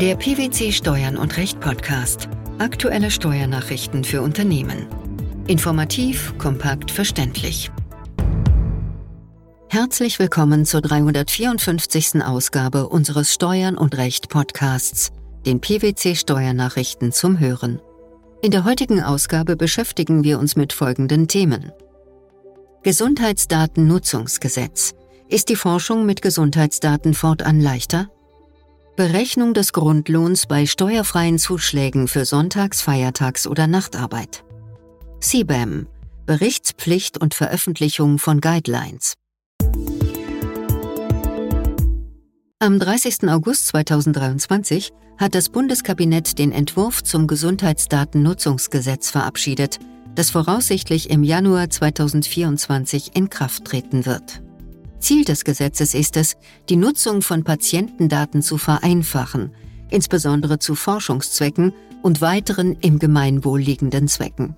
Der PwC Steuern und Recht Podcast. Aktuelle Steuernachrichten für Unternehmen. Informativ, kompakt, verständlich. Herzlich willkommen zur 354. Ausgabe unseres Steuern und Recht Podcasts, den PwC Steuernachrichten zum Hören. In der heutigen Ausgabe beschäftigen wir uns mit folgenden Themen. Gesundheitsdatennutzungsgesetz. Ist die Forschung mit Gesundheitsdaten fortan leichter? Berechnung des Grundlohns bei steuerfreien Zuschlägen für Sonntags-, Feiertags- oder Nachtarbeit. CBAM Berichtspflicht und Veröffentlichung von Guidelines. Am 30. August 2023 hat das Bundeskabinett den Entwurf zum Gesundheitsdatennutzungsgesetz verabschiedet, das voraussichtlich im Januar 2024 in Kraft treten wird. Ziel des Gesetzes ist es, die Nutzung von Patientendaten zu vereinfachen, insbesondere zu Forschungszwecken und weiteren im Gemeinwohl liegenden Zwecken.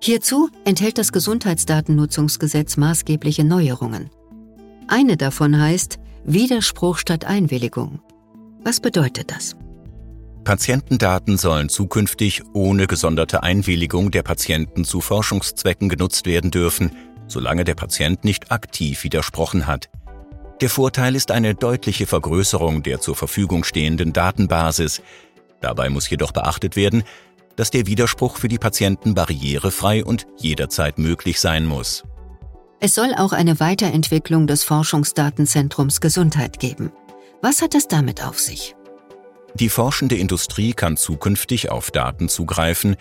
Hierzu enthält das Gesundheitsdatennutzungsgesetz maßgebliche Neuerungen. Eine davon heißt Widerspruch statt Einwilligung. Was bedeutet das? Patientendaten sollen zukünftig ohne gesonderte Einwilligung der Patienten zu Forschungszwecken genutzt werden dürfen, solange der Patient nicht aktiv widersprochen hat. Der Vorteil ist eine deutliche Vergrößerung der zur Verfügung stehenden Datenbasis. Dabei muss jedoch beachtet werden, dass der Widerspruch für die Patienten barrierefrei und jederzeit möglich sein muss. Es soll auch eine Weiterentwicklung des Forschungsdatenzentrums Gesundheit geben. Was hat es damit auf sich? Die forschende Industrie kann zukünftig auf Daten zugreifen,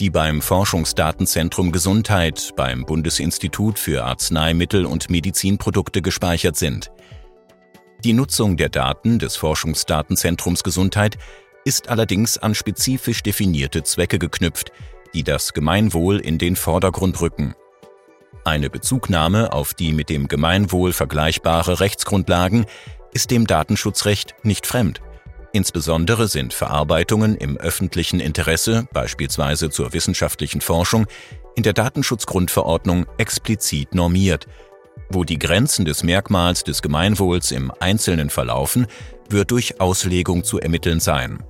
die beim Forschungsdatenzentrum Gesundheit beim Bundesinstitut für Arzneimittel und Medizinprodukte gespeichert sind. Die Nutzung der Daten des Forschungsdatenzentrums Gesundheit ist allerdings an spezifisch definierte Zwecke geknüpft, die das Gemeinwohl in den Vordergrund rücken. Eine Bezugnahme auf die mit dem Gemeinwohl vergleichbare Rechtsgrundlagen ist dem Datenschutzrecht nicht fremd. Insbesondere sind Verarbeitungen im öffentlichen Interesse, beispielsweise zur wissenschaftlichen Forschung, in der Datenschutzgrundverordnung explizit normiert. Wo die Grenzen des Merkmals des Gemeinwohls im Einzelnen verlaufen, wird durch Auslegung zu ermitteln sein.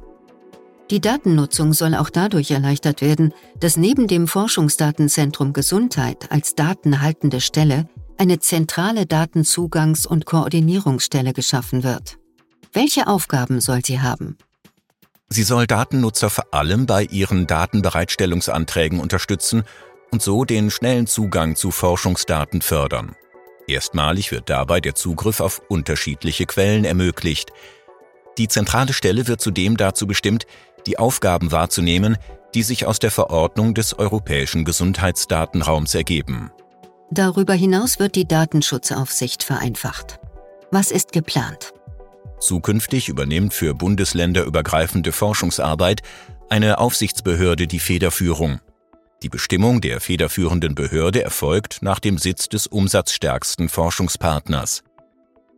Die Datennutzung soll auch dadurch erleichtert werden, dass neben dem Forschungsdatenzentrum Gesundheit als datenhaltende Stelle eine zentrale Datenzugangs- und Koordinierungsstelle geschaffen wird. Welche Aufgaben soll sie haben? Sie soll Datennutzer vor allem bei ihren Datenbereitstellungsanträgen unterstützen und so den schnellen Zugang zu Forschungsdaten fördern. Erstmalig wird dabei der Zugriff auf unterschiedliche Quellen ermöglicht. Die zentrale Stelle wird zudem dazu bestimmt, die Aufgaben wahrzunehmen, die sich aus der Verordnung des Europäischen Gesundheitsdatenraums ergeben. Darüber hinaus wird die Datenschutzaufsicht vereinfacht. Was ist geplant? Zukünftig übernimmt für bundesländerübergreifende Forschungsarbeit eine Aufsichtsbehörde die Federführung. Die Bestimmung der federführenden Behörde erfolgt nach dem Sitz des umsatzstärksten Forschungspartners.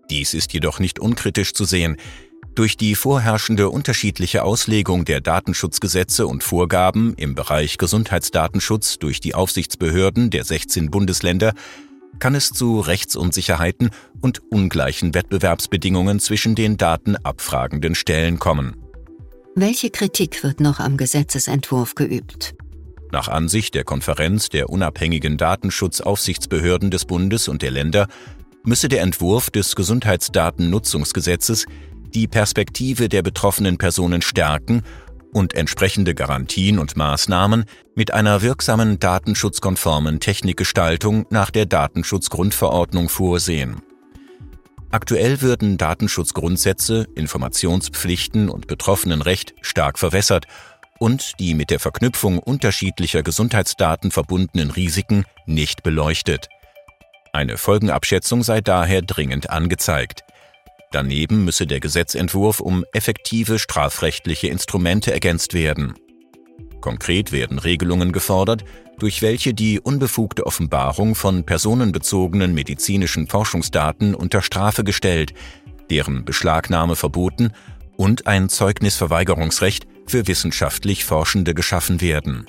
Dies ist jedoch nicht unkritisch zu sehen. Durch die vorherrschende unterschiedliche Auslegung der Datenschutzgesetze und Vorgaben im Bereich Gesundheitsdatenschutz durch die Aufsichtsbehörden der 16 Bundesländer kann es zu Rechtsunsicherheiten und ungleichen Wettbewerbsbedingungen zwischen den datenabfragenden Stellen kommen. Welche Kritik wird noch am Gesetzesentwurf geübt? Nach Ansicht der Konferenz der unabhängigen Datenschutzaufsichtsbehörden des Bundes und der Länder müsse der Entwurf des Gesundheitsdatennutzungsgesetzes die Perspektive der betroffenen Personen stärken und entsprechende Garantien und Maßnahmen mit einer wirksamen datenschutzkonformen Technikgestaltung nach der Datenschutzgrundverordnung vorsehen. Aktuell würden Datenschutzgrundsätze, Informationspflichten und Betroffenenrecht stark verwässert und die mit der Verknüpfung unterschiedlicher Gesundheitsdaten verbundenen Risiken nicht beleuchtet. Eine Folgenabschätzung sei daher dringend angezeigt. Daneben müsse der Gesetzentwurf um effektive strafrechtliche Instrumente ergänzt werden. Konkret werden Regelungen gefordert, durch welche die unbefugte Offenbarung von personenbezogenen medizinischen Forschungsdaten unter Strafe gestellt, deren Beschlagnahme verboten und ein Zeugnisverweigerungsrecht für wissenschaftlich Forschende geschaffen werden.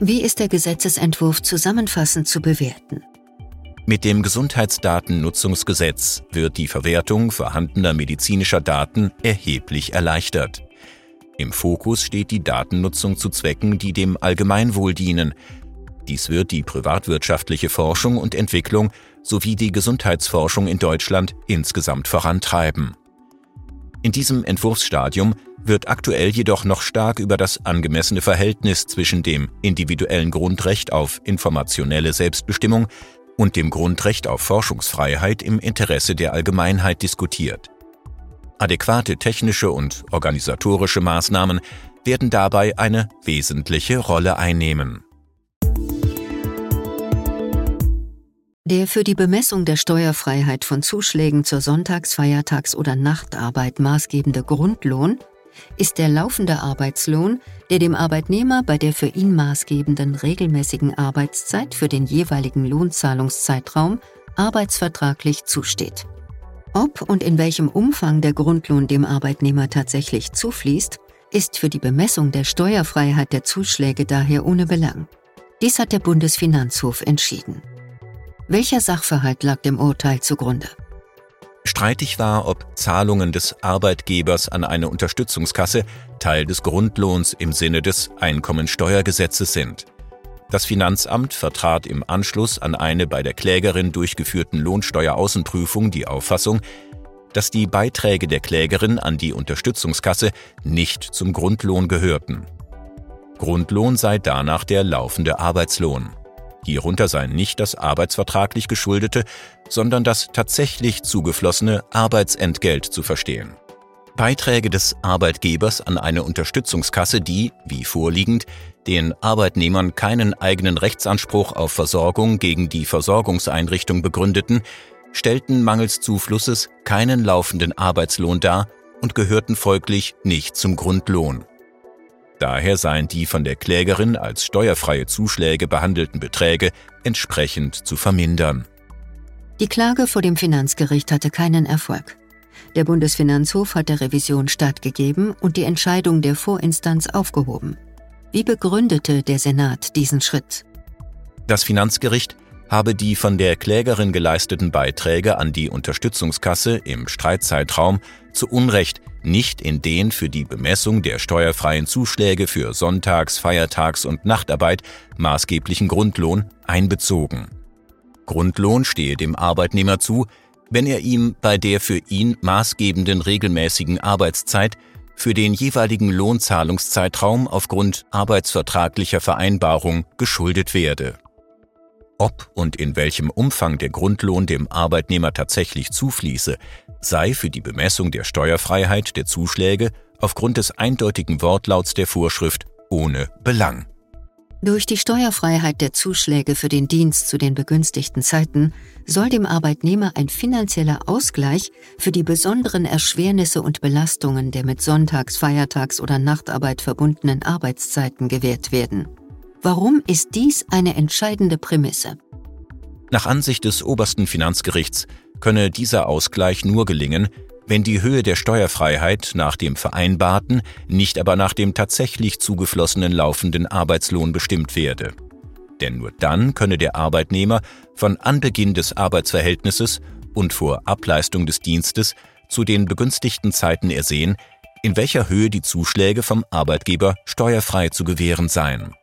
Wie ist der Gesetzesentwurf zusammenfassend zu bewerten? Mit dem Gesundheitsdatennutzungsgesetz wird die Verwertung vorhandener medizinischer Daten erheblich erleichtert. Im Fokus steht die Datennutzung zu Zwecken, die dem Allgemeinwohl dienen. Dies wird die privatwirtschaftliche Forschung und Entwicklung sowie die Gesundheitsforschung in Deutschland insgesamt vorantreiben. In diesem Entwurfsstadium wird aktuell jedoch noch stark über das angemessene Verhältnis zwischen dem individuellen Grundrecht auf informationelle Selbstbestimmung und dem Grundrecht auf Forschungsfreiheit im Interesse der Allgemeinheit diskutiert. Adäquate technische und organisatorische Maßnahmen werden dabei eine wesentliche Rolle einnehmen. Der für die Bemessung der Steuerfreiheit von Zuschlägen zur Sonntags-, Feiertags- oder Nachtarbeit maßgebende Grundlohn ist der laufende Arbeitslohn, der dem Arbeitnehmer bei der für ihn maßgebenden regelmäßigen Arbeitszeit für den jeweiligen Lohnzahlungszeitraum arbeitsvertraglich zusteht. Ob und in welchem Umfang der Grundlohn dem Arbeitnehmer tatsächlich zufließt, ist für die Bemessung der Steuerfreiheit der Zuschläge daher ohne Belang. Dies hat der Bundesfinanzhof entschieden. Welcher Sachverhalt lag dem Urteil zugrunde? Streitig war, ob Zahlungen des Arbeitgebers an eine Unterstützungskasse Teil des Grundlohns im Sinne des Einkommensteuergesetzes sind. Das Finanzamt vertrat im Anschluss an eine bei der Klägerin durchgeführten Lohnsteueraußenprüfung die Auffassung, dass die Beiträge der Klägerin an die Unterstützungskasse nicht zum Grundlohn gehörten. Grundlohn sei danach der laufende Arbeitslohn. Hierunter sei nicht das arbeitsvertraglich geschuldete, sondern das tatsächlich zugeflossene Arbeitsentgelt zu verstehen. Beiträge des Arbeitgebers an eine Unterstützungskasse, die, wie vorliegend, den Arbeitnehmern keinen eigenen Rechtsanspruch auf Versorgung gegen die Versorgungseinrichtung begründeten, stellten mangels Zuflusses keinen laufenden Arbeitslohn dar und gehörten folglich nicht zum Grundlohn. Daher seien die von der Klägerin als steuerfreie Zuschläge behandelten Beträge entsprechend zu vermindern. Die Klage vor dem Finanzgericht hatte keinen Erfolg. Der Bundesfinanzhof hat der Revision stattgegeben und die Entscheidung der Vorinstanz aufgehoben. Wie begründete der Senat diesen Schritt? Das Finanzgericht habe die von der Klägerin geleisteten Beiträge an die Unterstützungskasse im Streitzeitraum zu Unrecht nicht in den für die Bemessung der steuerfreien Zuschläge für Sonntags-, Feiertags- und Nachtarbeit maßgeblichen Grundlohn einbezogen. Grundlohn stehe dem Arbeitnehmer zu, wenn er ihm bei der für ihn maßgebenden regelmäßigen Arbeitszeit für den jeweiligen Lohnzahlungszeitraum aufgrund arbeitsvertraglicher Vereinbarung geschuldet werde. Ob und in welchem Umfang der Grundlohn dem Arbeitnehmer tatsächlich zufließe, sei für die Bemessung der Steuerfreiheit der Zuschläge aufgrund des eindeutigen Wortlauts der Vorschrift ohne Belang. Durch die Steuerfreiheit der Zuschläge für den Dienst zu den begünstigten Zeiten soll dem Arbeitnehmer ein finanzieller Ausgleich für die besonderen Erschwernisse und Belastungen der mit Sonntags-, Feiertags- oder Nachtarbeit verbundenen Arbeitszeiten gewährt werden. Warum ist dies eine entscheidende Prämisse? Nach Ansicht des obersten Finanzgerichts könne dieser Ausgleich nur gelingen, wenn die Höhe der Steuerfreiheit nach dem vereinbarten, nicht aber nach dem tatsächlich zugeflossenen laufenden Arbeitslohn bestimmt werde. Denn nur dann könne der Arbeitnehmer von Anbeginn des Arbeitsverhältnisses und vor Ableistung des Dienstes zu den begünstigten Zeiten ersehen, in welcher Höhe die Zuschläge vom Arbeitgeber steuerfrei zu gewähren seien.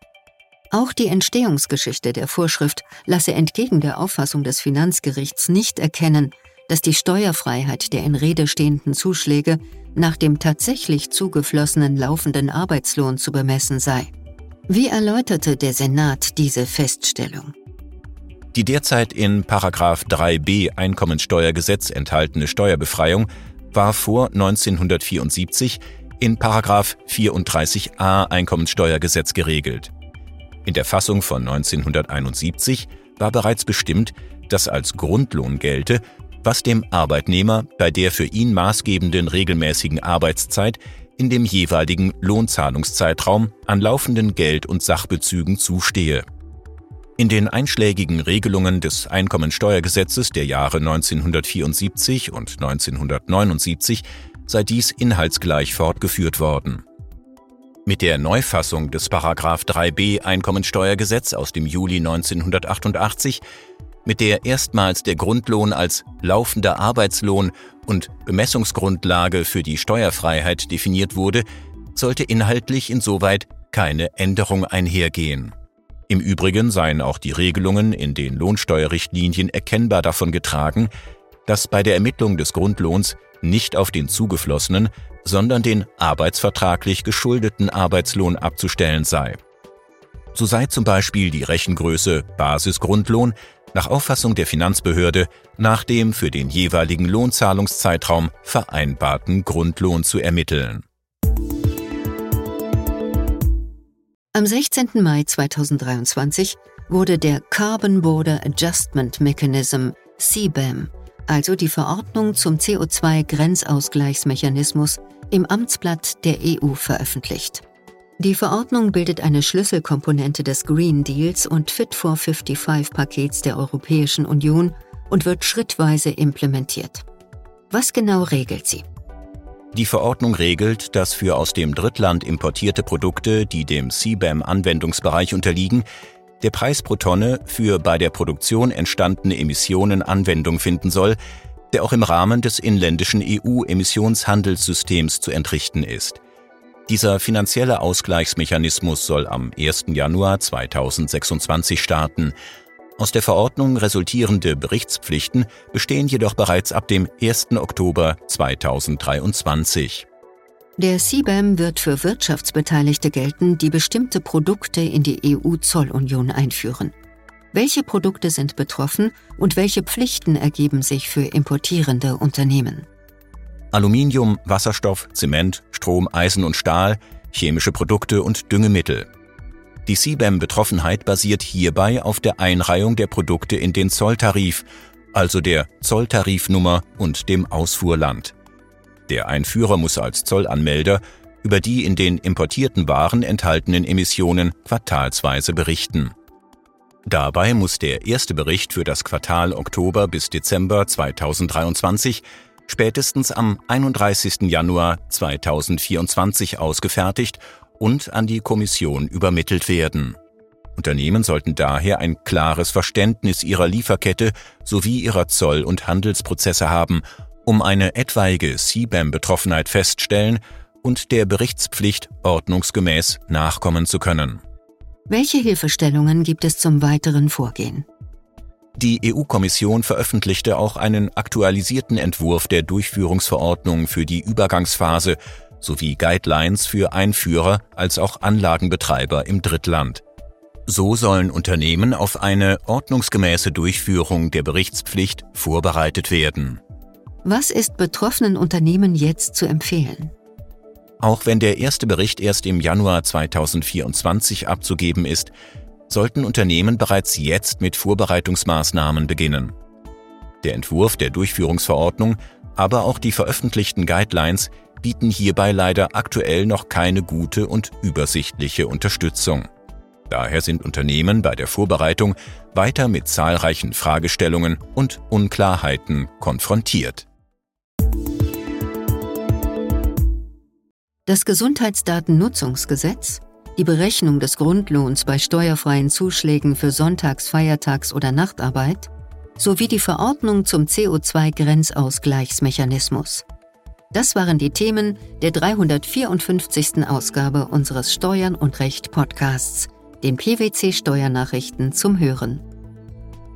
Auch die Entstehungsgeschichte der Vorschrift lasse entgegen der Auffassung des Finanzgerichts nicht erkennen, dass die Steuerfreiheit der in Rede stehenden Zuschläge nach dem tatsächlich zugeflossenen laufenden Arbeitslohn zu bemessen sei. Wie erläuterte der Senat diese Feststellung? Die derzeit in 3b Einkommensteuergesetz enthaltene Steuerbefreiung war vor 1974 in 34a Einkommensteuergesetz geregelt. In der Fassung von 1971 war bereits bestimmt, dass als Grundlohn gelte, was dem Arbeitnehmer bei der für ihn maßgebenden regelmäßigen Arbeitszeit in dem jeweiligen Lohnzahlungszeitraum an laufenden Geld- und Sachbezügen zustehe. In den einschlägigen Regelungen des Einkommensteuergesetzes der Jahre 1974 und 1979 sei dies inhaltsgleich fortgeführt worden. Mit der Neufassung des Paragraph 3b Einkommensteuergesetz aus dem Juli 1988, mit der erstmals der Grundlohn als laufender Arbeitslohn und Bemessungsgrundlage für die Steuerfreiheit definiert wurde, sollte inhaltlich insoweit keine Änderung einhergehen. Im Übrigen seien auch die Regelungen in den Lohnsteuerrichtlinien erkennbar davon getragen, dass bei der Ermittlung des Grundlohns nicht auf den zugeflossenen, sondern den arbeitsvertraglich geschuldeten Arbeitslohn abzustellen sei. So sei zum Beispiel die Rechengröße Basisgrundlohn nach Auffassung der Finanzbehörde nach dem für den jeweiligen Lohnzahlungszeitraum vereinbarten Grundlohn zu ermitteln. Am 16. Mai 2023 wurde der Carbon Border Adjustment Mechanism CBAM, also die Verordnung zum CO2-Grenzausgleichsmechanismus, im Amtsblatt der EU veröffentlicht. Die Verordnung bildet eine Schlüsselkomponente des Green Deals und Fit for 55-Pakets der Europäischen Union und wird schrittweise implementiert. Was genau regelt sie? Die Verordnung regelt, dass für aus dem Drittland importierte Produkte, die dem CBAM-Anwendungsbereich unterliegen, der Preis pro Tonne für bei der Produktion entstandene Emissionen Anwendung finden soll, der auch im Rahmen des inländischen EU-Emissionshandelssystems zu entrichten ist. Dieser finanzielle Ausgleichsmechanismus soll am 1. Januar 2026 starten. Aus der Verordnung resultierende Berichtspflichten bestehen jedoch bereits ab dem 1. Oktober 2023. Der CBAM wird für Wirtschaftsbeteiligte gelten, die bestimmte Produkte in die EU-Zollunion einführen. Welche Produkte sind betroffen und welche Pflichten ergeben sich für importierende Unternehmen? Aluminium, Wasserstoff, Zement, Strom, Eisen und Stahl, chemische Produkte und Düngemittel. Die CBAM-Betroffenheit basiert hierbei auf der Einreihung der Produkte in den Zolltarif, also der Zolltarifnummer und dem Ausfuhrland. Der Einführer muss als Zollanmelder über die in den importierten Waren enthaltenen Emissionen quartalsweise berichten. Dabei muss der erste Bericht für das Quartal Oktober bis Dezember 2023 spätestens am 31. Januar 2024 ausgefertigt und an die Kommission übermittelt werden. Unternehmen sollten daher ein klares Verständnis ihrer Lieferkette sowie ihrer Zoll- und Handelsprozesse haben, um eine etwaige CBAM-Betroffenheit feststellen und der Berichtspflicht ordnungsgemäß nachkommen zu können. Welche Hilfestellungen gibt es zum weiteren Vorgehen? Die EU-Kommission veröffentlichte auch einen aktualisierten Entwurf der Durchführungsverordnung für die Übergangsphase sowie Guidelines für Einführer als auch Anlagenbetreiber im Drittland. So sollen Unternehmen auf eine ordnungsgemäße Durchführung der Berichtspflicht vorbereitet werden. Was ist betroffenen Unternehmen jetzt zu empfehlen? Auch wenn der erste Bericht erst im Januar 2024 abzugeben ist, sollten Unternehmen bereits jetzt mit Vorbereitungsmaßnahmen beginnen. Der Entwurf der Durchführungsverordnung, aber auch die veröffentlichten Guidelines bieten hierbei leider aktuell noch keine gute und übersichtliche Unterstützung. Daher sind Unternehmen bei der Vorbereitung weiter mit zahlreichen Fragestellungen und Unklarheiten konfrontiert. Das Gesundheitsdatennutzungsgesetz die Berechnung des Grundlohns bei steuerfreien Zuschlägen für Sonntags-, Feiertags- oder Nachtarbeit sowie die Verordnung zum CO2-Grenzausgleichsmechanismus. Das waren die Themen der 354. Ausgabe unseres Steuern und Recht Podcasts, den PwC Steuernachrichten zum Hören.